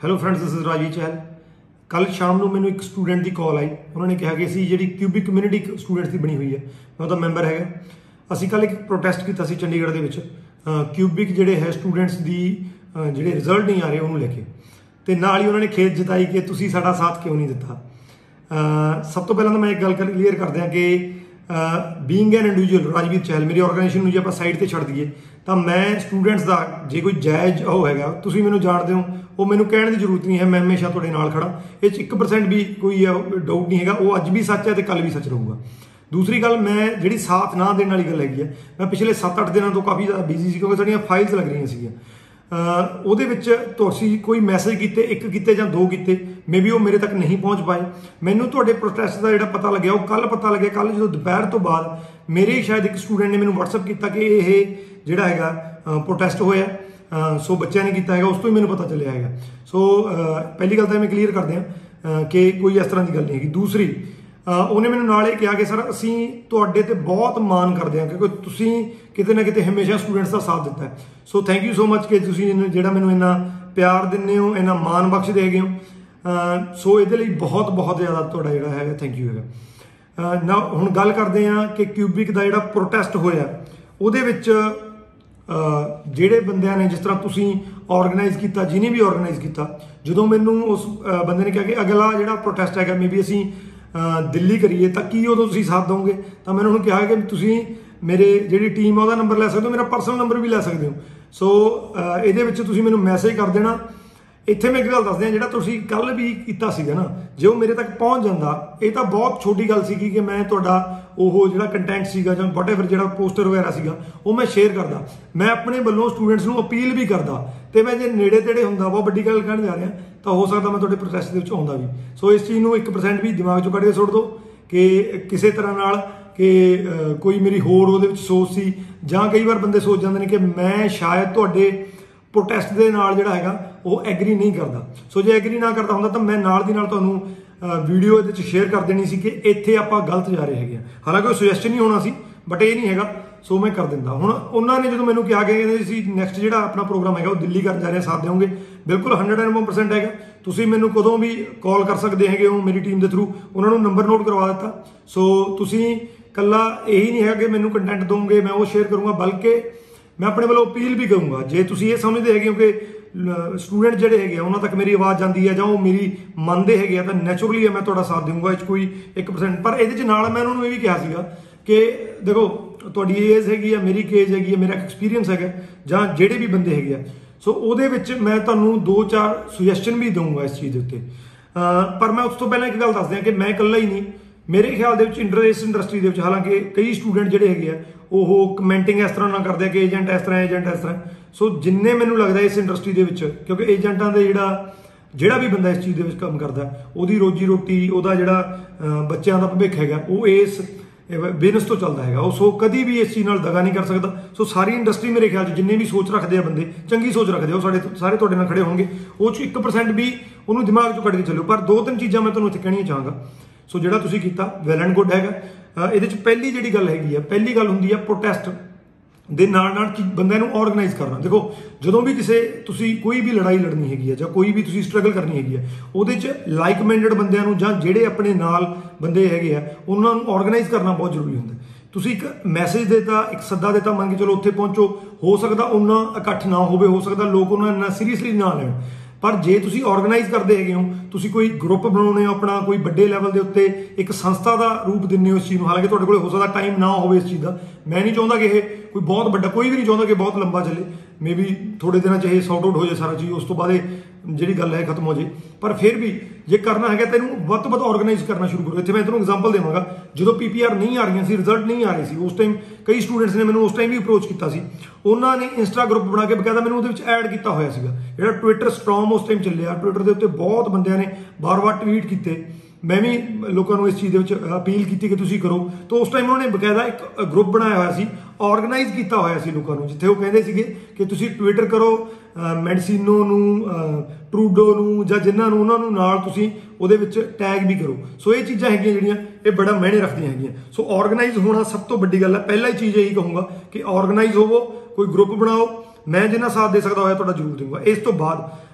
Hello friends this is ਰਾਜੀ ਚਹਿਲ ਕੱਲ ਸ਼ਾਮ ਨੂੰ ਮੈਨੂੰ ਇੱਕ ਸਟੂਡੈਂਟ ਦੀ ਕਾਲ ਆਈ ਉਹਨਾਂ ਨੇ ਕਿਹਾ ਕਿ ਅਸੀਂ ਜਿਹੜੀ ਕਿਊਬਿਕ ਕਮਿਊਨਿਟੀ ਸਟੂਡੈਂਟਸ ਦੀ ਬਣੀ ਹੋਈ ਹੈ ਮੈਂ ਉਹਦਾ ਮੈਂਬਰ ਹੈਗਾ ਅਸੀਂ ਕੱਲ ਇੱਕ ਪ੍ਰੋਟੈਸਟ ਕੀਤਾ ਸੀ ਚੰਡੀਗੜ੍ਹ ਦੇ ਵਿੱਚ ਕਿਊਬਿਕ ਜਿਹੜੇ ਹੈ ਸਟੂਡੈਂਟਸ ਦੀ ਅਹ ਜਿਹੜੇ ਰਿਜ਼ਲਟ ਨਹੀਂ ਆ ਰਹੇ ਉਹਨੂੰ ਲੈ ਕੇ ਤੇ ਨਾਲ ਹੀ ਉਹਨਾਂ ਨੇ ਖੇਤ ਜਤਾਈ ਕਿ ਤੁਸੀਂ ਸਾਡਾ ਸਾਥ ਕਿਉਂ ਨਹੀਂ ਦਿੱਤਾ ਅਹ ਸਭ ਤੋਂ ਪਹਿਲਾਂ ਤਾਂ ਮੈਂ ਇੱਕ ਗੱਲ ਕਲੀਅਰ ਕਰ ਦਿਆਂ ਕਿ being an individual Rajveer Chahal, ਮੇਰੀ ਆਰਗੇਨਾਈਜੇਸ਼ਨ ਨੂੰ ਜੇ ਆਪਾਂ ਸਾਈਡ ਤੇ ਛੱਡ ਦਈਏ, ਤਾਂ ਮੈਂ ਸਟੂਡੈਂਟਸ ਦਾ ਜੇ ਕੋਈ ਜਾਇਜ਼ ਉਹ ਹੈਗਾ, ਤੁਸੀਂ ਮੈਨੂੰ ਜਾਣਦੇ ਹੋ, ਉਹ ਮੈਨੂੰ ਕਹਿਣ ਦੀ ਜ਼ਰੂਰਤ ਨਹੀਂ ਹੈ, ਮੈਂ ਹਮੇਸ਼ਾ ਤੁਹਾਡੇ ਨਾਲ ਖੜਾ ਇਹ ਚ 1% ਵੀ ਕੋਈ ਡਾਊਟ ਨਹੀਂ ਹੈਗਾ, ਉਹ ਅੱਜ ਵੀ ਸੱਚ ਹੈ ਤੇ ਕੱਲ ਵੀ ਸੱਚ ਰਹੂਗਾ। ਦੂਸਰੀ ਗੱਲ, ਮੈਂ ਜਿਹੜੀ ਸਾਥ ਨਾ ਦੇਣ ਵਾਲੀ ਗੱਲ ਹੈਗੀ ਹੈ, ਮੈਂ ਪਿਛਲੇ 7-8 ਦਿਨਾਂ ਤੋਂ ਕਾਫੀ ਜ਼ਿਆਦਾ ਬਿਜ਼ੀ ਸੀ, ਕਿਉਂਕਿ ਸਾਡੀਆਂ ਫਾਈਲਸ ਲੱਗ ਰਹੀਆਂ ਸੀਗੀਆਂ। ਅਹ ਉਹਦੇ ਵਿੱਚ ਤੁਸੀਂ ਕੋਈ ਮੈਸੇਜ ਕੀਤੇ, ਇੱਕ ਕੀਤੇ ਜਾਂ ਦੋ ਕੀਤੇ ਮੇਬੀ ਉਹ ਮੇਰੇ ਤੱਕ ਨਹੀਂ ਪਹੁੰਚ ਪਾਏ। ਮੈਨੂੰ ਤੁਹਾਡੇ ਪ੍ਰੋਟੈਸਟ ਦਾ ਜਿਹੜਾ ਪਤਾ ਲੱਗਿਆ, ਉਹ ਕੱਲ ਪਤਾ ਲੱਗਿਆ ਕੱਲ ਜਦੋਂ ਦੁਪਹਿਰ ਤੋਂ ਬਾਅਦ ਮੇਰੇ ਹੀ ਸ਼ਾਇਦ ਇੱਕ ਸਟੂਡੈਂਟ ਨੇ ਮੈਨੂੰ WhatsApp ਕੀਤਾ ਕਿ ਇਹ ਜਿਹੜਾ ਹੈਗਾ ਪ੍ਰੋਟੈਸਟ ਹੋਇਆ, ਅਹ ਸੋ ਬੱਚਿਆਂ ਨੇ ਕੀਤਾ ਹੈਗਾ, ਉਸ ਤੋਂ ਹੀ ਮੈਨੂੰ ਪਤਾ ਚੱਲਿਆ ਹੈਗਾ। ਸੋ, ਅਹ ਪਹਿਲੀ ਗੱਲ ਤਾਂ ਮੈਂ ਕਲੀਅਰ ਕਰਦੇ ਹਾਂ ਕਿ ਕੋਈ ਇਸ ਤਰ੍ਹਾਂ ਦੀ ਗੱਲ ਨਹੀਂ ਹੈਗੀ। ਦੂਸਰੀ ਉਹਨੇ ਮੈਨੂੰ ਨਾਲ ਇਹ ਕਿਹਾ ਕਿ, ਸਰ, ਅਸੀਂ ਤੁਹਾਡੇ ਤੇ ਬਹੁਤ ਮਾਣ ਕਰਦੇ ਹਾਂ, ਕਿਉਂਕਿ ਤੁਸੀਂ ਕਿਤੇ ਨਾ ਕਿਤੇ ਹਮੇਸ਼ਾ ਸਟੂਡੈਂਟਸ ਦਾ ਸਾਥ ਦਿੱਤਾ ਹੈ। ਸੋ ਥੈਂਕ ਯੂ ਸੋ ਮੱਚ ਕਿ ਤੁਸੀਂ ਜਿਹੜਾ ਮੈਨੂੰ ਇੰਨਾ ਪਿਆਰ ਦਿੰਦੇ ਹੋ, ਇੰਨਾ ਮਾਣ ਬਖਸ਼ਦੇ ਹੈਗੇ ਹੋ। ਸੋ ਇਹਦੇ ਲਈ ਬਹੁਤ ਬਹੁਤ ਜ਼ਿਆਦਾ ਤੁਹਾਡਾ ਜਿਹੜਾ ਹੈਗਾ ਥੈਂਕ ਯੂ ਹੈਗਾ। ਨਾ ਹੁਣ ਗੱਲ ਕਰਦੇ ਹਾਂ ਕਿ ਕਿਊਬਿਕ ਦਾ ਜਿਹੜਾ ਪ੍ਰੋਟੈਸਟ ਹੋਇਆ, ਉਹਦੇ ਵਿੱਚ ਜਿਹੜੇ ਬੰਦਿਆਂ ਨੇ ਜਿਸ ਤਰ੍ਹਾਂ ਤੁਸੀਂ ਆਰਗੇਨਾਈਜ਼ ਕੀਤਾ ਜਿਹਨੇ ਵੀ ਆਰਗੇਨਾਈਜ਼ ਕੀਤਾ, ਜਦੋਂ ਮੈਨੂੰ ਉਸ ਬੰਦੇ ਨੇ ਕਿਹਾ ਕਿ ਅਗਲਾ ਜਿਹੜਾ ਪ੍ਰੋਟੈਸਟ ਹੈਗਾ ਮੇਬੀ ਅਸੀਂ ਦਿੱਲੀ ਕਰੀਏ, ਤਾਂ ਕੀ ਉਦੋਂ ਤੁਸੀਂ ਸਾਥ ਦੋਗੇ ਤਾਂ ਮੈਂ ਉਹਨਾਂ ਨੂੰ ਕਿਹਾ ਕਿ ਤੁਸੀਂ ਮੇਰੇ ਜਿਹੜੀ ਟੀਮ ਆ, ਉਹਦਾ ਨੰਬਰ ਲੈ ਸਕਦੇ ਹੋ, ਮੇਰਾ ਪਰਸਨਲ ਨੰਬਰ ਵੀ ਲੈ ਸਕਦੇ ਹੋ। ਸੋ ਇਹਦੇ ਵਿੱਚ ਤੁਸੀਂ ਮੈਨੂੰ ਮੈਸੇਜ ਕਰ ਦੇਣਾ। ਇੱਥੇ ਮੈਂ ਇੱਕ ਗੱਲ ਦੱਸਦੇ ਆ ਜਿਹੜਾ ਤੁਸੀਂ ਕੱਲ ਵੀ ਕੀਤਾ ਸੀਗਾ ਨਾ, ਜੇ ਉਹ ਮੇਰੇ ਤੱਕ ਪਹੁੰਚ ਜਾਂਦਾ, ਇਹ ਤਾਂ ਬਹੁਤ ਛੋਟੀ ਗੱਲ ਸੀਗੀ ਕਿ ਮੈਂ ਤੁਹਾਡਾ ਉਹ ਜਿਹੜਾ ਕੰਟੈਂਟ ਸੀਗਾ ਜਾਂ ਵਟਐਵਰ ਜਿਹੜਾ ਪੋਸਟਰ ਵਗੈਰਾ ਸੀਗਾ, ਉਹ ਮੈਂ ਸ਼ੇਅਰ ਕਰਦਾ। ਮੈਂ ਆਪਣੇ ਵੱਲੋਂ ਸਟੂਡੈਂਟਸ ਨੂੰ ਅਪੀਲ ਵੀ ਕਰਦਾ ਤੇ ਮੈਂ ਜੇ ਨੇੜੇ ਤੇੜੇ ਹੁੰਦਾ, ਬਹੁਤ ਵੱਡੀ ਗੱਲ ਕਹਿਣ ਜਾ ਰਿਹਾ, ਤਾਂ ਹੋ ਸਕਦਾ ਮੈਂ ਤੁਹਾਡੇ ਪ੍ਰੋਸੈਸ ਦੇ ਵਿੱਚ ਆਉਂਦਾ ਵੀ। ਸੋ ਇਸ ਚੀਜ਼ ਨੂੰ 1% ਵੀ ਦਿਮਾਗ ਚੋਂ ਕੱਢ ਕੇ ਸੁੱਟ ਦਿਓ ਕਿ ਕਿਸੇ ਤਰ੍ਹਾਂ ਨਾਲ ਕਿ ਕੋਈ ਮੇਰੀ ਹੋਰ ਉਹਦੇ ਵਿੱਚ ਸੋਚ ਸੀ ਜਾਂ ਕਈ ਵਾਰ ਬੰਦੇ ਸੋਚ ਜਾਂਦੇ ਨੇ ਕਿ ਮੈਂ ਸ਼ਾਇਦ ਤੁਹਾਡੇ ਪ੍ਰੋਟੈਸਟ ਦੇ ਨਾਲ ਜਿਹੜਾ ਹੈਗਾ ਉਹ ਐਗਰੀ ਨਹੀਂ ਕਰਦਾ। ਸੋ ਜੇ ਐਗਰੀ ਨਾ ਕਰਦਾ ਹੁੰਦਾ ਤਾਂ ਮੈਂ ਨਾਲ ਦੀ ਨਾਲ ਤੁਹਾਨੂੰ ਵੀਡੀਓ ਇਹਦੇ ਵਿੱਚ ਸ਼ੇਅਰ ਕਰ ਦੇਣੀ ਸੀ ਕਿ ਇੱਥੇ ਆਪਾਂ ਗਲਤ ਜਾ ਰਹੇ ਹੈਗੇ ਆ। ਹਾਲਾਂਕਿ ਉਹ ਸੁਜੈਸਸ਼ਨ ਨਹੀਂ ਹੋਣਾ ਸੀ ਬਟ ਇਹ ਨਹੀਂ ਹੈਗਾ, ਸੋ ਮੈਂ ਕਰ ਦਿੰਦਾ। ਹੁਣ ਉਹਨਾਂ ਨੇ ਜਦੋਂ ਮੈਨੂੰ ਕਿਹਾ ਕਿ ਕਹਿੰਦੇ ਸੀ ਨੈਕਸਟ ਜਿਹੜਾ ਆਪਣਾ ਪ੍ਰੋਗਰਾਮ ਹੈਗਾ, ਉਹ ਦਿੱਲੀ ਕਰਨ ਜਾ ਰਹੇ ਸਾਥ ਦੇਵੋਗੇ ਬਿਲਕੁਲ 101% ਹੈਗਾ। ਤੁਸੀਂ ਮੈਨੂੰ ਕਦੋਂ ਵੀ ਕਾਲ ਕਰ ਸਕਦੇ ਹੈਗੇ ਹੋ ਮੇਰੀ ਟੀਮ ਦੇ ਥਰੂ ਉਹਨਾਂ ਨੂੰ ਨੰਬਰ ਨੋਟ ਕਰਵਾ ਦਿੱਤਾ। ਸੋ ਤੁਸੀਂ ਕੱਲਾ ਇਹੀ ਨਹੀਂ ਹੈ ਕਿ ਮੈਨੂੰ ਕੰਟੈਂਟ ਦੋਗੇ ਮੈਂ ਉਹ ਸ਼ੇਅਰ ਕਰੂੰਗਾ, ਬਲਕਿ ਮੈਂ ਆਪਣੇ ਵੱਲੋਂ ਅਪੀਲ ਵੀ ਕਰੂੰਗਾ। ਜੇ ਤੁਸੀਂ ਇਹ ਸਮਝਦੇ ਹੈਗੇ ਹੋ ਕਿ ਸਟੂਡੈਂਟ ਜਿਹੜੇ ਹੈਗੇ ਆ, ਉਹਨਾਂ ਤੱਕ ਮੇਰੀ ਆਵਾਜ਼ ਜਾਂਦੀ ਹੈ ਜਾਂ ਉਹ ਮੇਰੀ ਮੰਨਦੇ ਹੈਗੇ ਆ, ਤਾਂ ਨੇਚਰਲੀ ਮੈਂ ਤੁਹਾਡਾ ਸਾਥ ਦੇਵਾਂਗਾ, ਇਹ ਚ ਕੋਈ 1% ਪਰ ਇਹਦੇ ਚ ਨਾਲ ਮੈਂ ਉਹਨਾਂ ਨੂੰ ਇਹ ਵੀ ਕਿਹਾ ਸੀਗਾ ਕਿ ਦੇਖੋ, ਤੁਹਾਡੀ ਏਜ ਹੈਗੀ ਆ, ਮੇਰੀ ਏਜ ਹੈਗੀ ਆ, ਮੇਰਾ ਐਕਸਪੀਰੀਅੰਸ ਹੈਗਾ, ਜਾਂ ਜਿਹੜੇ ਵੀ ਬੰਦੇ ਹੈਗੇ ਆ। ਸੋ ਉਹਦੇ ਵਿੱਚ ਮੈਂ ਤੁਹਾਨੂੰ ਦੋ ਚਾਰ ਸੁਜੈਸ਼ਨ ਵੀ ਦਊਂਗਾ ਇਸ ਚੀਜ਼ ਦੇ ਉੱਤੇ। ਪਰ ਮੈਂ ਉਸ ਤੋਂ ਪਹਿਲਾਂ ਇੱਕ ਗੱਲ ਦੱਸ ਦਿਆਂ ਕਿ ਮੈਂ ਇਕੱਲਾ ਹੀ ਨਹੀਂ। ਮੇਰੇ ਖਿਆਲ ਦੇ ਵਿੱਚ ਇੰਟਰਨੈਟ ਇੰਡਸਟਰੀ ਦੇ ਵਿੱਚ, ਹਾਲਾਂਕਿ ਕਈ ਸਟੂਡੈਂਟ ਜਿਹੜੇ ਹੈਗੇ ਆ, ਉਹ ਕਮੈਂਟਿੰਗ ਇਸ ਤਰ੍ਹਾਂ ਨਾ ਕਰਦੇ ਆ ਕਿ ਏਜੰਟ ਇਸ ਤਰ੍ਹਾਂ ਏਜੰਟ ਇਸ ਤਰ੍ਹਾਂ। ਸੋ ਜਿੰਨੇ ਮੈਨੂੰ ਲੱਗਦਾ ਇਸ ਇੰਡਸਟਰੀ ਦੇ ਵਿੱਚ, ਕਿਉਂਕਿ ਏਜੰਟਾਂ ਦੇ ਜਿਹੜਾ ਜਿਹੜਾ ਵੀ ਬੰਦਾ ਇਸ ਚੀਜ਼ ਦੇ ਵਿੱਚ ਕੰਮ ਕਰਦਾ, ਉਹਦੀ ਰੋਜੀ ਰੋਟੀ, ਉਹਦਾ ਜਿਹੜਾ ਬੱਚਿਆਂ ਦਾ ਭਵਿੱਖ ਹੈਗਾ, ਉਹ ਇਸ ਬਿਜ਼ਨਸ ਤੋਂ ਚੱਲਦਾ ਹੈਗਾ। ਉਹ ਸੋ ਕਦੀ ਵੀ ਇਸ ਚੀਜ਼ ਨਾਲ ਦਗਾ ਨਹੀਂ ਕਰ ਸਕਦਾ। ਸੋ ਸਾਰੀ ਇੰਡਸਟਰੀ ਮੇਰੇ ਖਿਆਲ 'ਚ ਜਿੰਨੇ ਵੀ ਸੋਚ ਰੱਖਦੇ ਆ ਬੰਦੇ, ਚੰਗੀ ਸੋਚ ਰੱਖਦੇ ਆ, ਉਹ ਸਾਡੇ ਸਾਰੇ ਤੁਹਾਡੇ ਨਾਲ ਖੜੇ ਹੋਣਗੇ। ਉਹ 'ਚ 1% ਵੀ ਉਹਨੂੰ ਦਿਮਾਗ 'ਚੋਂ ਕੱਢ ਕੇ ਚੱਲੋ। ਪਰ ਦੋ ਤਿੰਨ ਚੀਜ਼ਾਂ ਮੈਂ ਤੁਹਾਨੂੰ ਇੱਥੇ ਕਹਿਣੀਆਂ ਚਾਹਾਂਗਾ। ਸੋ ਜਿਹੜਾ ਤੁਸੀਂ ਕੀਤਾ ਵੈਲ ਐਂਡ ਗੁੱਡ ਹੈਗਾ। ਇਹਦੇ 'ਚ ਪਹਿਲੀ ਜਿਹੜੀ ਗੱਲ ਹੈਗੀ ਆ, ਪਹਿਲੀ ਗੱਲ ਹੁੰਦੀ ਆ ਪ੍ਰੋਟੈਸਟ ਦੇ ਨਾਲ ਨਾਲ ਕਿ ਬੰਦਿਆਂ ਨੂੰ ਆਰਗੇਨਾਈਜ਼ ਕਰਨਾ। ਦੇਖੋ, ਜਦੋਂ ਵੀ ਕਿਸੇ ਤੁਸੀਂ ਕੋਈ ਵੀ ਲੜਾਈ ਲੜਨੀ ਹੈਗੀ ਹੈ ਜਾਂ ਕੋਈ ਵੀ ਤੁਸੀਂ ਸਟਰਗਲ ਕਰਨੀ ਹੈਗੀ ਹੈ ਉਹਦੇ 'ਚ ਲਾਈਕ ਮਾਈਂਡਡ ਬੰਦਿਆਂ ਨੂੰ ਜਾਂ ਜਿਹੜੇ ਆਪਣੇ ਨਾਲ ਬੰਦੇ ਹੈਗੇ ਆ, ਉਹਨਾਂ ਨੂੰ ਆਰਗੇਨਾਈਜ਼ ਕਰਨਾ ਬਹੁਤ ਜ਼ਰੂਰੀ ਹੁੰਦਾ। ਤੁਸੀਂ ਇੱਕ ਮੈਸੇਜ ਦੇਤਾ, ਇੱਕ ਸੱਦਾ ਦੇਤਾ, ਮੰਨ ਕੇ ਚਲੋ ਉੱਥੇ ਪਹੁੰਚੋ, ਹੋ ਸਕਦਾ ਉਹਨਾਂ ਇਕੱਠ ਨਾ ਹੋਵੇ, ਹੋ ਸਕਦਾ ਲੋਕ ਉਹਨਾਂ ਨਾਲ ਸੀਰੀਅਸਲੀ ਨਾ ਲੈਣ। ਪਰ ਜੇ ਤੁਸੀਂ ਆਰਗੇਨਾਈਜ਼ ਕਰਦੇ ਹੈਗੇ ਹੋ, ਤੁਸੀਂ ਕੋਈ ਗਰੁੱਪ ਬਣਾਉਣੇ ਹੋ ਆਪਣਾ, ਕੋਈ ਵੱਡੇ ਲੈਵਲ ਦੇ ਉੱਤੇ, ਇੱਕ ਸੰਸਥਾ ਦਾ ਰੂਪ ਦਿੰਨੇ ਹੋ ਇਸ ਚੀਜ਼ ਨੂੰ, ਹਾਲਾਂਕਿ ਤੁਹਾਡੇ ਕੋਲ ਹੋ ਸਕਦਾ ਟਾਈਮ ਨਾ ਹੋਵੇ ਇਸ ਚੀਜ਼ ਦਾ। ਮੈਂ ਨਹੀਂ ਚਾਹੁੰਦਾ ਕਿ ਇਹ ਕੋਈ ਬਹੁਤ ਵੱਡਾ, ਕੋਈ ਵੀ ਨਹੀਂ ਚਾਹੁੰਦਾ ਕਿ ਬਹੁਤ ਲੰਬਾ ਚੱਲੇ। ਮੇਬੀ ਥੋੜੇ ਦਿਨਾਂ 'ਚ ਇਹ ਸੌਟ ਆਊਟ ਹੋ ਜਾਏ ਸਾਰਾ ਚੀਜ਼, ਉਸ ਤੋਂ ਬਾਅਦ ਇਹ ਜਿਹੜੀ ਗੱਲ ਹੈ, ਖਤਮ ਹੋ ਜੇ। ਪਰ ਫਿਰ ਵੀ ਜੇ ਕਰਨਾ ਹੈਗਾ ਤੈਨੂੰ ਵੱਧ ਤੋਂ ਵੱਧ ਆਰਗੇਨਾਈਜ਼ ਕਰਨਾ ਸ਼ੁਰੂ ਕਰੋ। ਇੱਥੇ ਮੈਂ ਤੁਹਾਨੂੰ ਐਗਜ਼ਾਮਪਲ ਦੇਵਾਂਗਾ। ਜਦੋਂ ਪੀਪੀਆਰ ਨਹੀਂ ਆ ਰਹੀਆਂ ਸੀ ਰਿਜ਼ਲਟ ਨਹੀਂ ਆ ਰਹੇ ਸੀ, ਉਸ ਟਾਈਮ ਕਈ ਸਟੂਡੈਂਟਸ ਨੇ ਮੈਨੂੰ ਉਸ ਟਾਈਮ ਵੀ ਅਪਰੋਚ ਕੀਤਾ ਸੀ। ਉਹਨਾਂ ਨੇ ਇੰਸਟਾ ਗਰੁੱਪ ਬਣਾ ਕੇ ਬਕਾਇਦਾ ਮੈਨੂੰ ਉਹਦੇ ਵਿੱਚ ਐਡ ਕੀਤਾ ਹੋਇਆ ਸੀਗਾ। ਜਿਹੜਾ ਟਵਿੱਟਰ ਸਟ੍ਰੋਮ ਉਸ ਟਾਈਮ ਚੱਲਿਆ। ਟਵਿੱਟਰ ਦੇ ਉੱਤੇ ਬਹੁਤ ਬੰਦਿਆਂ ਨੇ ਬਾਰ-ਬਾਰ ਟਵੀਟ ਕੀਤੇ। ਮੈਂ ਵੀ ਲੋਕਾਂ ਨੂੰ ਇਸ ਚੀਜ਼ ਦੇ ਵਿੱਚ ਅਪੀਲ ਕੀਤੀ ਕਿ ਤੁਸੀਂ ਕਰੋ। ਤਾਂ ਉਸ ਟਾਈਮ ਉਹਨਾਂ ਨੇ ਬਕਾਇਦਾ ਇੱਕ ਗਰੁੱਪ ਬਣਾਇਆ ਹੋਇਆ ਸੀ ਆਰਗੇਨਾਈਜ਼ ਕੀਤਾ ਹੋਇਆ ਸੀ ਲੋਕਾਂ ਨੂੰ, ਜਿੱਥੇ ਉਹ ਕਹਿੰਦੇ ਸੀਗੇ ਕਿ ਤੁਸੀਂ ਟਵਿੱਟਰ ਕਰੋ ਮੈਡੀਸਿਨੋ ਨੂੰ ਟਰੂਡੋ ਨੂੰ ਜਾਂ ਜਿਨ੍ਹਾਂ ਨੂੰ, ਉਹਨਾਂ ਨੂੰ ਨਾਲ ਤੁਸੀਂ ਉਹਦੇ ਵਿੱਚ ਟੈਗ ਵੀ ਕਰੋ। ਸੋ ਇਹ ਚੀਜ਼ਾਂ ਹੈਗੀਆਂ ਜਿਹੜੀਆਂ, ਇਹ ਬੜਾ ਮਾਇਨੇ ਰੱਖਦੀਆਂ ਹੈਗੀਆਂ। ਸੋ ਆਰਗੇਨਾਈਜ਼ ਹੋਣਾ ਸਭ ਤੋਂ ਵੱਡੀ ਗੱਲ ਹੈ। ਪਹਿਲਾ ਹੀ ਚੀਜ਼ ਇਹੀ ਕਹੂੰਗਾ ਕਿ ਆਰਗੇਨਾਈਜ਼ ਹੋਵੋ, ਕੋਈ ਗਰੁੱਪ ਬਣਾਓ। ਮੈਂ ਜਿੰਨਾ ਸਾਥ ਦੇ ਸਕਦਾ ਹੋਇਆ ਤੁਹਾਡਾ ਜ਼ਰੂਰ ਦੇਵਾਂਗਾ। ਇਸ ਤੋਂ ਬਾਅਦ ਅਹ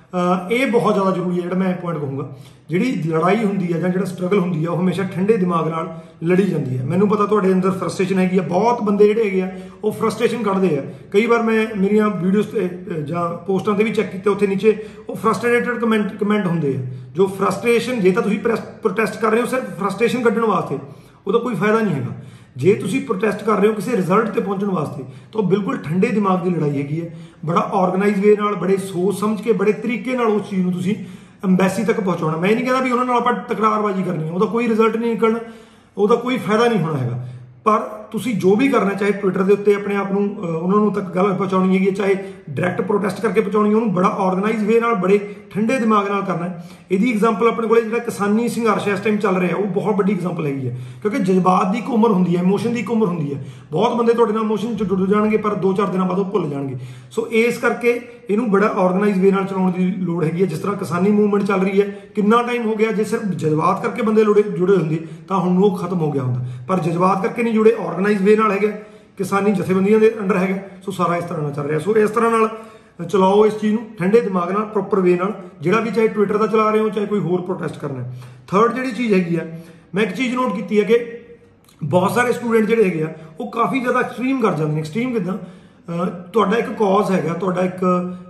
ਇਹ ਬਹੁਤ ਜ਼ਿਆਦਾ ਜ਼ਰੂਰੀ ਹੈ ਜਿਹੜਾ ਮੈਂ ਪੁਆਇੰਟ ਕਹੂੰਗਾ। ਜਿਹੜੀ ਲੜਾਈ ਹੁੰਦੀ ਹੈ ਜਾਂ ਜਿਹੜਾ ਸਟਰਗਲ ਹੁੰਦੀ ਹੈ ਉਹ ਹਮੇਸ਼ਾ ਠੰਡੇ ਦਿਮਾਗ ਨਾਲ ਲੜੀ ਜਾਂਦੀ ਹੈ। ਮੈਨੂੰ ਪਤਾ ਤੁਹਾਡੇ ਅੰਦਰ ਫਰਸਟ੍ਰੇਸ਼ਨ ਹੈਗੀ ਆ ਬਹੁਤ ਬੰਦੇ ਜਿਹੜੇ ਹੈਗੇ ਆ ਉਹ ਫਰਸਟ੍ਰੇਸ਼ਨ ਕੱਢਦੇ ਆ। ਕਈ ਵਾਰ ਮੈਂ ਮੇਰੀਆਂ ਵੀਡੀਓਜ਼ ਤੇ ਅਹ, ਜਾਂ ਪੋਸਟਾਂ ਤੇ ਵੀ ਚੈੱਕ ਕੀਤੇ ਉੱਥੇ ਨੀਚੇ ਉਹ ਫਰਸਟ੍ਰੇਟਡ ਕਮੈਂਟ ਕਮੈਂਟ ਹੁੰਦੇ ਆ। ਜੋ ਫਰਸਟ੍ਰੇਸ਼ਨ ਜੇ ਤਾਂ ਤੁਸੀਂ ਪ੍ਰੋਟੈਸਟ ਕਰ ਰਹੇ ਹੋ ਸਿਰਫ ਫਰਸਟ੍ਰੇਸ਼ਨ ਕੱਢਣ ਵਾਸਤੇ ਉਹਦਾ ਕੋਈ ਫਾਇਦਾ ਨਹੀਂ ਹੈਗਾ। ਜੇ ਤੁਸੀਂ ਪ੍ਰੋਟੈਸਟ ਕਰ ਰਹੇ ਹੋ ਕਿਸੇ ਰਿਜ਼ਲਟ ਤੇ ਪਹੁੰਚਣ ਵਾਸਤੇ, ਤਾਂ ਉਹ ਬਿਲਕੁਲ ਠੰਡੇ ਦਿਮਾਗ ਦੀ ਲੜਾਈ ਹੈਗੀ ਹੈ। ਬੜਾ ਆਰਗੇਨਾਈਜ਼ ਵੇ ਨਾਲ, ਬੜੇ ਸੋਚ ਸਮਝ ਕੇ, ਬੜੇ ਤਰੀਕੇ ਨਾਲ ਉਸ ਚੀਜ਼ ਨੂੰ ਤੁਸੀਂ ਐਮਬੈਸੀ ਤੱਕ ਪਹੁੰਚਾਉਣਾ। ਮੈਂ ਇਹ ਨਹੀਂ ਕਹਿੰਦਾ ਵੀ ਉਹਨਾਂ ਨਾਲ ਆਪਾਂ ਤਕਰਾਰਬਾਜ਼ੀ ਕਰਨੀ ਹੈ, ਉਹਦਾ ਕੋਈ ਰਿਜ਼ਲਟ ਨਹੀਂ ਨਿਕਲਣਾ, ਉਹਦਾ ਕੋਈ ਫਾਇਦਾ ਨਹੀਂ ਹੋਣਾ ਹੈਗਾ। ਪਰ ਤੁਸੀਂ ਜੋ ਵੀ ਕਰਨਾ ਚਾਹੇ ਟਵਿੱਟਰ ਦੇ ਉੱਤੇ ਆਪਣੇ ਆਪ ਨੂੰ ਅਹ, ਉਹਨਾਂ ਨੂੰ ਤੱਕ ਗੱਲ ਪਹੁੰਚਾਉਣੀ ਹੈਗੀ ਹੈ, ਚਾਹੇ ਡਾਇਰੈਕਟ ਪ੍ਰੋਟੈਸਟ ਕਰਕੇ ਪਹੁੰਚਾਉਣੀ ਹੈ, ਉਹਨੂੰ ਬੜਾ ਆਰਗੇਨਾਈਜ਼ ਵੇ ਨਾਲ ਬੜੇ ਠੰਡੇ ਦਿਮਾਗ ਨਾਲ ਕਰਨਾ ਹੈ। ਇਹਦੀ ਐਗਜ਼ਾਮਪਲ ਆਪਣੇ ਕੋਲੇ ਜਿਹੜਾ ਕਿਸਾਨੀ ਸੰਘਰਸ਼ ਇਸ ਟਾਈਮ ਚੱਲ ਰਿਹਾ ਉਹ ਬਹੁਤ ਵੱਡੀ ਐਗਜ਼ਾਮਪਲ ਹੈਗੀ ਹੈ। ਕਿਉਂਕਿ ਜਜ਼ਬਾਤ ਦੀ ਇੱਕ ਉਮਰ ਹੁੰਦੀ ਹੈ ਇਮੋਸ਼ਨ ਦੀ ਇੱਕ ਉਮਰ ਹੁੰਦੀ ਹੈ। ਬਹੁਤ ਬੰਦੇ ਤੁਹਾਡੇ ਨਾਲ ਇਮੋਸ਼ਨ ਚ ਜੁੜ ਜਾਣਗੇ ਪਰ 2-4 ਦਿਨਾਂ ਬਾਅਦ ਉਹ ਭੁੱਲ ਜਾਣਗੇ। ਸੋ ਇਸ ਕਰਕੇ ਇਹਨੂੰ ਬੜਾ ਆਰਗੇਨਾਈਜ਼ ਵੇ ਨਾਲ ਚਲਾਉਣ ਦੀ ਲੋੜ ਹੈਗੀ ਹੈ। ਜਿਸ ਤਰ੍ਹਾਂ ਕਿਸਾਨੀ ਮੂਵਮੈਂਟ ਚੱਲ ਰਹੀ ਹੈ ਕਿੰਨਾ ਟਾਈਮ ਹੋ ਗਿਆ ਜੇ ਸਿਰਫ ਜਜ਼ਬਾਤ ਕਰਕੇ ਬੰਦੇ ਲੋੜੇ ਜੁੜੇ ਹੁੰਦੇ ਤਾਂ ਹੁਣ ਉਹ ਖਤਮ ਹੋ ਗਿਆ ਹੁੰਦਾ। ਪਰ ਜਜ਼ਬਾਤ ਕਰਕੇ ਨਹੀਂ ਜੁੜੇ ਆਰਗੇਨਾਈਜ਼ ਵੇ ਨਾਲ ਹੈਗਾ ਕਿਸਾਨੀ ਜਥੇਬੰਦੀਆਂ ਦੇ ਅੰਡਰ ਹੈਗਾ ਸੋ ਸਾਰਾ ਇਸ ਤਰ੍ਹਾਂ ਨਾਲ ਚੱਲ ਰਿਹਾ। ਸੋ ਇਸ ਤਰ੍ਹਾਂ ਨਾਲ ਚਲਾਓ ਇਸ ਚੀਜ਼ ਨੂੰ ਠੰਡੇ ਦਿਮਾਗ ਨਾਲ ਪ੍ਰੋਪਰ ਵੇ ਨਾਲ, ਜਿਹੜਾ ਵੀ ਚਾਹੇ ਟਵਿੱਟਰ ਦਾ ਚਲਾ ਰਹੇ ਹੋ, ਚਾਹੇ ਕੋਈ ਹੋਰ ਪ੍ਰੋਟੈਸਟ ਕਰਨਾ ਹੈ। ਥਰਡ ਜਿਹੜੀ ਚੀਜ਼ ਹੈਗੀ ਆ, ਮੈਂ ਇੱਕ ਚੀਜ਼ ਨੋਟ ਕੀਤੀ ਹੈ ਕਿ ਬਹੁਤ ਸਾਰੇ ਸਟੂਡੈਂਟ ਜਿਹੜੇ ਹੈਗੇ ਆ, ਉਹ ਕਾਫੀ ਜ਼ਿਆਦਾ ਐਕਸਟ੍ਰੀਮ ਕਰ ਜਾਂਦੇ ਨੇ। ਐਕਸਟ੍ਰੀਮ ਕਿਦਾਂ? ਤੁਹਾਡਾ ਇੱਕ ਕਾਜ਼ ਹੈਗਾ, ਤੁਹਾਡਾ ਇੱਕ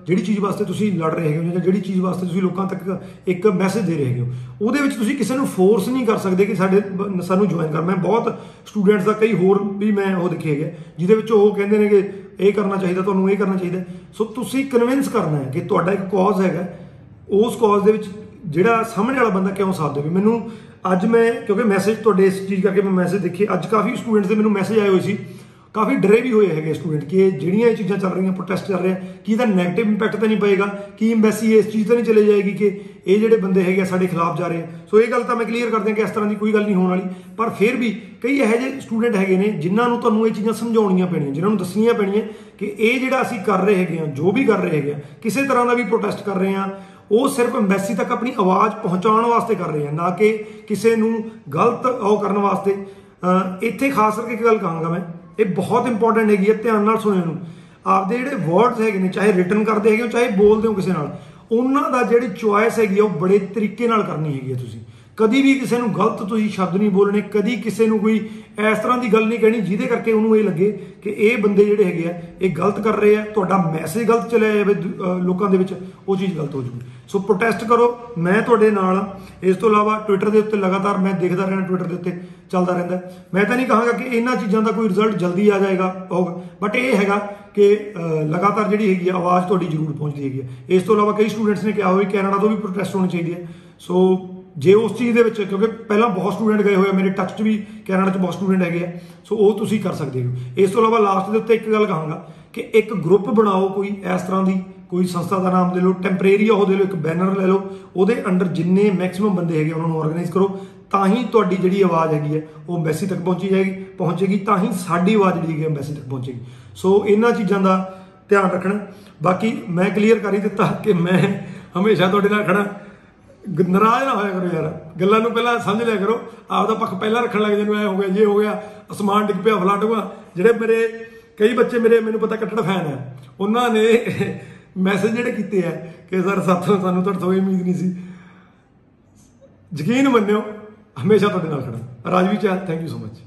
ਜਿਹੜੀ ਚੀਜ਼ ਵਾਸਤੇ ਤੁਸੀਂ ਲੜ ਰਹੇ ਹੈਗੇ ਹੋ ਜਾਂ ਜਿਹੜੀ ਚੀਜ਼ ਵਾਸਤੇ ਤੁਸੀਂ ਲੋਕਾਂ ਤੱਕ ਇੱਕ ਮੈਸੇਜ ਦੇ ਰਹੇ ਹੈਗੇ ਹੋ, ਉਹਦੇ ਵਿੱਚ ਤੁਸੀਂ ਕਿਸੇ ਨੂੰ ਫੋਰਸ ਨਹੀਂ ਕਰ ਸਕਦੇ ਕਿ ਸਾਡੇ ਬ- ਸਾਨੂੰ ਜੁਆਇਨ ਕਰ। ਮੈਂ ਬਹੁਤ ਸਟੂਡੈਂਟਸ ਦਾ, ਕਈ ਹੋਰ ਵੀ ਮੈਂ ਉਹ ਦੇਖੇ ਹੈਗੇ ਜਿਹਦੇ ਵਿੱਚ ਉਹ ਕਹਿੰਦੇ ਨੇ ਕਿ ਇਹ ਕਰਨਾ ਚਾਹੀਦਾ, ਤੁਹਾਨੂੰ ਇਹ ਕਰਨਾ ਚਾਹੀਦਾ। ਸੋ ਤੁਸੀਂ ਕਨਵਿੰਸ ਕਰਨਾ ਹੈ ਕਿ ਤੁਹਾਡਾ ਇੱਕ ਕਾਜ਼ ਹੈਗਾ। ਉਸ ਕਾਜ਼ ਦੇ ਵਿੱਚ ਜਿਹੜਾ ਸਾਹਮਣੇ ਵਾਲਾ ਬੰਦਾ ਕਿਉਂ ਸਾਥ ਦੇਵੇ? ਮੈਨੂੰ ਅੱਜ ਮੈਂ, ਕਿਉਂਕਿ ਮੈਸੇਜ ਤੁਹਾਡੇ ਇਸ ਚੀਜ਼ ਕਰਕੇ ਮੈਂ ਮੈਸੇਜ ਦੇਖੇ, ਅੱਜ ਕਾਫੀ ਸਟੂਡੈਂਟਸ ਦੇ ਮੈਨੂੰ ਮੈਸੇਜ ਆਏ ਹੋਏ ਸੀ। ਕਾਫੀ ਡਰੇ ਵੀ ਹੋਏ ਹੈਗੇ ਸਟੂਡੈਂਟ ਕਿ ਇਹ ਜਿਹੜੀਆਂ ਇਹ ਚੀਜ਼ਾਂ ਚੱਲ ਰਹੀਆਂ ਪ੍ਰੋਟੈਸਟ ਚੱਲ ਰਿਹਾ, ਕੀ ਇਹਦਾ 네ਗੇਟਿਵ ਇੰਪੈਕਟ ਤਾਂ ਨਹੀਂ ਪਏਗਾ? ਕੀ ਐਮਬੈਸੀ ਇਸ ਚੀਜ਼ ਤਾਂ ਨਹੀਂ ਚਲੇ ਜਾਏਗੀ ਕਿ ਇਹ ਜਿਹੜੇ ਬੰਦੇ ਹੈਗੇ ਆ ਸਾਡੇ ਖਿਲਾਫ ਜਾ ਰਹੇ ਆ? ਸੋ ਇਹ ਗੱਲ ਤਾਂ ਮੈਂ ਕਲੀਅਰ ਕਰ ਦਿਆਂ ਕਿ ਇਸ ਤਰ੍ਹਾਂ ਦੀ ਕੋਈ ਗੱਲ ਨਹੀਂ ਹੋਣ ਵਾਲੀ। ਪਰ ਫਿਰ ਵੀ ਕਈ ਇਹੋ ਜਿਹੇ ਸਟੂਡੈਂਟ ਹੈਗੇ ਨੇ ਜਿਨ੍ਹਾਂ ਨੂੰ ਤੁਹਾਨੂੰ ਇਹ ਚੀਜ਼ਾਂ ਸਮਝਾਉਣੀਆਂ ਪੈਣੀਆਂ, ਜਿਨ੍ਹਾਂ ਨੂੰ ਦੱਸਣੀਆਂ ਪੈਣੀਆਂ ਕਿ ਇਹ ਜਿਹੜਾ ਅਸੀਂ ਕਰ ਰਹੇ ਹੈਗੇ ਆ, ਜੋ ਵੀ ਕਰ ਰਹੇ ਹੈਗੇ ਆ, ਕਿਸੇ ਤਰ੍ਹਾਂ ਦਾ ਵੀ ਪ੍ਰੋਟੈਸਟ ਕਰ ਰਹੇ ਆ, ਉਹ ਸਿਰਫ ਐਮਬੈਸੀ ਤੱਕ ਆਪਣੀ ਆਵਾਜ਼ ਪਹੁੰਚਾਉਣ ਵਾਸਤੇ ਕਰ ਰਹੇ ਆ, ਨਾ ਕਿ ਕਿਸੇ ਨੂੰ ਗਲਤ ਉਹ ਕਰਨ ਵਾਸਤੇ। ਅਹ ਇੱਥੇ ਖਾਸ ਕਰਕੇ ਇੱਕ ਗੱਲ ਕਹਾਂਗਾ ਮੈਂ ਇਹ ਬਹੁਤ ਇੰਪੋਰਟੈਂਟ ਹੈਗੀ ਹੈ ਧਿਆਨ ਨਾਲ ਸੁਣਿਓ ਇਹਨੂੰ ਆਪਦੇ ਜਿਹੜੇ ਵਰਡਸ ਹੈਗੇ ਨੇ, ਚਾਹੇ ਰਿਟਨ ਕਰਦੇ ਹੈਗੇ ਹੋ, ਚਾਹੇ ਬੋਲਦੇ ਹੋ ਕਿਸੇ ਨਾਲ, ਉਹਨਾਂ ਦਾ ਜਿਹੜੀ ਚੁਆਇਸ ਹੈਗੀ ਆ, ਉਹ ਬੜੇ ਤਰੀਕੇ ਨਾਲ ਕਰਨੀ ਹੈਗੀ ਹੈ ਤੁਸੀਂ। ਕਦੀ ਵੀ ਕਿਸੇ ਨੂੰ ਗਲਤ ਤੁਸੀਂ ਸ਼ਬਦ ਨਹੀਂ ਬੋਲਣੇ ਕਦੀ ਕਿਸੇ ਨੂੰ ਕੋਈ ਇਸ ਤਰ੍ਹਾਂ ਦੀ ਗੱਲ ਨਹੀਂ ਕਹਿਣੀ ਜਿਹਦੇ ਕਰਕੇ ਉਹਨੂੰ ਇਹ ਲੱਗੇ ਕਿ ਇਹ ਬੰਦੇ ਜਿਹੜੇ ਹੈਗੇ ਆ ਇਹ ਗਲਤ ਕਰ ਰਹੇ ਆ ਤੁਹਾਡਾ ਮੈਸੇਜ ਗਲਤ ਚਲਿਆ ਜਾਵੇ ਦੂ- ਅਹ ਲੋਕਾਂ ਦੇ ਵਿੱਚ ਉਹ ਚੀਜ਼ ਗਲਤ ਹੋ ਜੂਗੀ ਸੋ ਪ੍ਰੋਟੈਸਟ ਕਰੋ ਮੈਂ ਤੁਹਾਡੇ ਨਾਲ ਹਾਂ। ਇਸ ਤੋਂ ਇਲਾਵਾ ਟਵਿੱਟਰ ਦੇ ਉੱਤੇ ਲਗਾਤਾਰ ਮੈਂ ਦੇਖਦਾ ਰਹਿਣਾ ਟਵਿੱਟਰ ਦੇ ਉੱਤੇ ਚੱਲਦਾ ਰਹਿੰਦਾ ਮੈਂ ਤਾਂ ਨਹੀਂ ਕਹਾਂਗਾ ਕਿ ਇਹਨਾਂ ਚੀਜ਼ਾਂ ਦਾ ਕੋਈ ਰਿਜ਼ਲਟ ਜਲਦੀ ਆ ਜਾਏਗਾ ਹੋਗਾ ਬਟ ਇਹ ਹੈਗਾ ਕਿ ਅਹ, ਲਗਾਤਾਰ ਜਿਹੜੀ ਹੈਗੀ ਆ ਆਵਾਜ਼ ਤੁਹਾਡੀ ਜ਼ਰੂਰ ਪਹੁੰਚਦੀ ਹੈਗੀ ਆ। ਇਸ ਤੋਂ ਇਲਾਵਾ ਕਈ ਸਟੂਡੈਂਟਸ ਨੇ ਕਿਹਾ ਹੋਵੇ ਕੈਨੇਡਾ ਤੋਂ ਵੀ ਪ੍ਰੋਟੈਸਟ ਹੋਣੀ ਚਾਹੀਦੀ ਹੈ ਸੋ ਜੇ ਉਸ ਚੀਜ਼ ਦੇ ਵਿੱਚ, ਕਿਉਂਕਿ ਪਹਿਲਾਂ ਬਹੁਤ ਸਟੂਡੈਂਟ ਗਏ ਹੋਏ ਆ, ਮੇਰੇ ਟੱਚ 'ਚ ਵੀ, ਕੈਨੇਡਾ 'ਚ ਬਹੁਤ ਸਟੂਡੈਂਟ ਹੈਗੇ ਆ। ਸੋ ਉਹ ਤੁਸੀਂ ਕਰ ਸਕਦੇ ਹੋ। ਇਸ ਤੋਂ ਇਲਾਵਾ ਲਾਸਟ ਦੇ ਉੱਤੇ ਇੱਕ ਗੱਲ ਕਹਾਂਗਾ ਕਿ ਇੱਕ ਗਰੁੱਪ ਬਣਾਓ ਕੋਈ, ਇਸ ਤਰ੍ਹਾਂ ਦੀ ਕੋਈ ਸੰਸਥਾ ਦਾ ਨਾਮ ਦੇ ਲਓ ਟੈਂਪਰੇਰੀ ਉਹ ਦੇ ਲਓ ਇੱਕ ਬੈਨਰ ਲੈ ਲਓ। ਉਹਦੇ ਅੰਡਰ ਜਿੰਨੇ ਮੈਕਸਿਮਮ ਬੰਦੇ ਹੈਗੇ ਉਹਨਾਂ ਨੂੰ ਆਰਗੇਨਾਈਜ਼ ਕਰੋ। ਤਾਂ ਹੀ ਤੁਹਾਡੀ ਜਿਹੜੀ ਆਵਾਜ਼ ਹੈਗੀ ਹੈ ਉਹ ਐਮਬੈਸੀ ਤੱਕ ਪਹੁੰਚੀ ਜਾਏਗੀ, ਪਹੁੰਚੇਗੀ, ਤਾਂ ਹੀ ਸਾਡੀ ਆਵਾਜ਼ ਜਿਹੜੀ ਹੈ ਐਮਬੈਸੀ ਤੱਕ ਪਹੁੰਚੇਗੀ। ਸੋ ਇਹਨਾਂ ਚੀਜ਼ਾਂ ਦਾ ਧਿਆਨ ਰੱਖਣਾ। ਬਾਕੀ ਮੈਂ ਕਲੀਅਰ ਕਰ ਹੀ ਦਿੱਤਾ ਕਿ ਮੈਂ ਹਮੇਸ਼ਾ ਤੁਹਾਡੇ ਨਾਲ ਖੜਾ ਗ- ਨਾਰਾਜ਼ ਨਾ ਹੋਇਆ ਕਰੋ ਯਾਰ। ਗੱਲਾਂ ਨੂੰ ਪਹਿਲਾਂ ਸਮਝ ਲਿਆ ਕਰੋ। ਆਪਦਾ ਪੱਖ ਪਹਿਲਾਂ ਰੱਖਣ ਲੱਗ ਜਾਂਦੇ ਐ ਹੋ ਗਿਆ, ਜੇ ਹੋ ਗਿਆ, ਅਸਮਾਨ ਡਿੱਗ ਪਿਆ, ਫਲਾਟ ਹੋਇਆ ਜਿਹੜੇ ਮੇਰੇ, ਕਈ ਬੱਚੇ ਮੇਰੇ, ਮੈਨੂੰ ਪਤਾ ਕੱਟੜ ਫੈਨ ਹੈ। ਉਹਨਾਂ ਨੇ ਮੈਸੇਜ ਜਿਹੜੇ ਕੀਤੇ ਆ ਕਿ, ਸਰ ਸਾਥੋਂ ਸਾਨੂੰ ਤੁਹਾਡੇ ਤੋਂ ਇਹ ਉਮੀਦ ਨਹੀਂ ਸੀ। ਯਕੀਨ ਮੰਨਿਓ, ਹਮੇਸ਼ਾ ਤੁਹਾਡੇ ਨਾਲ ਖੜਾ ਰਾਜਵੀ ਚਾਹ ਥੈਂਕ ਯੂ ਸੋ ਮਚ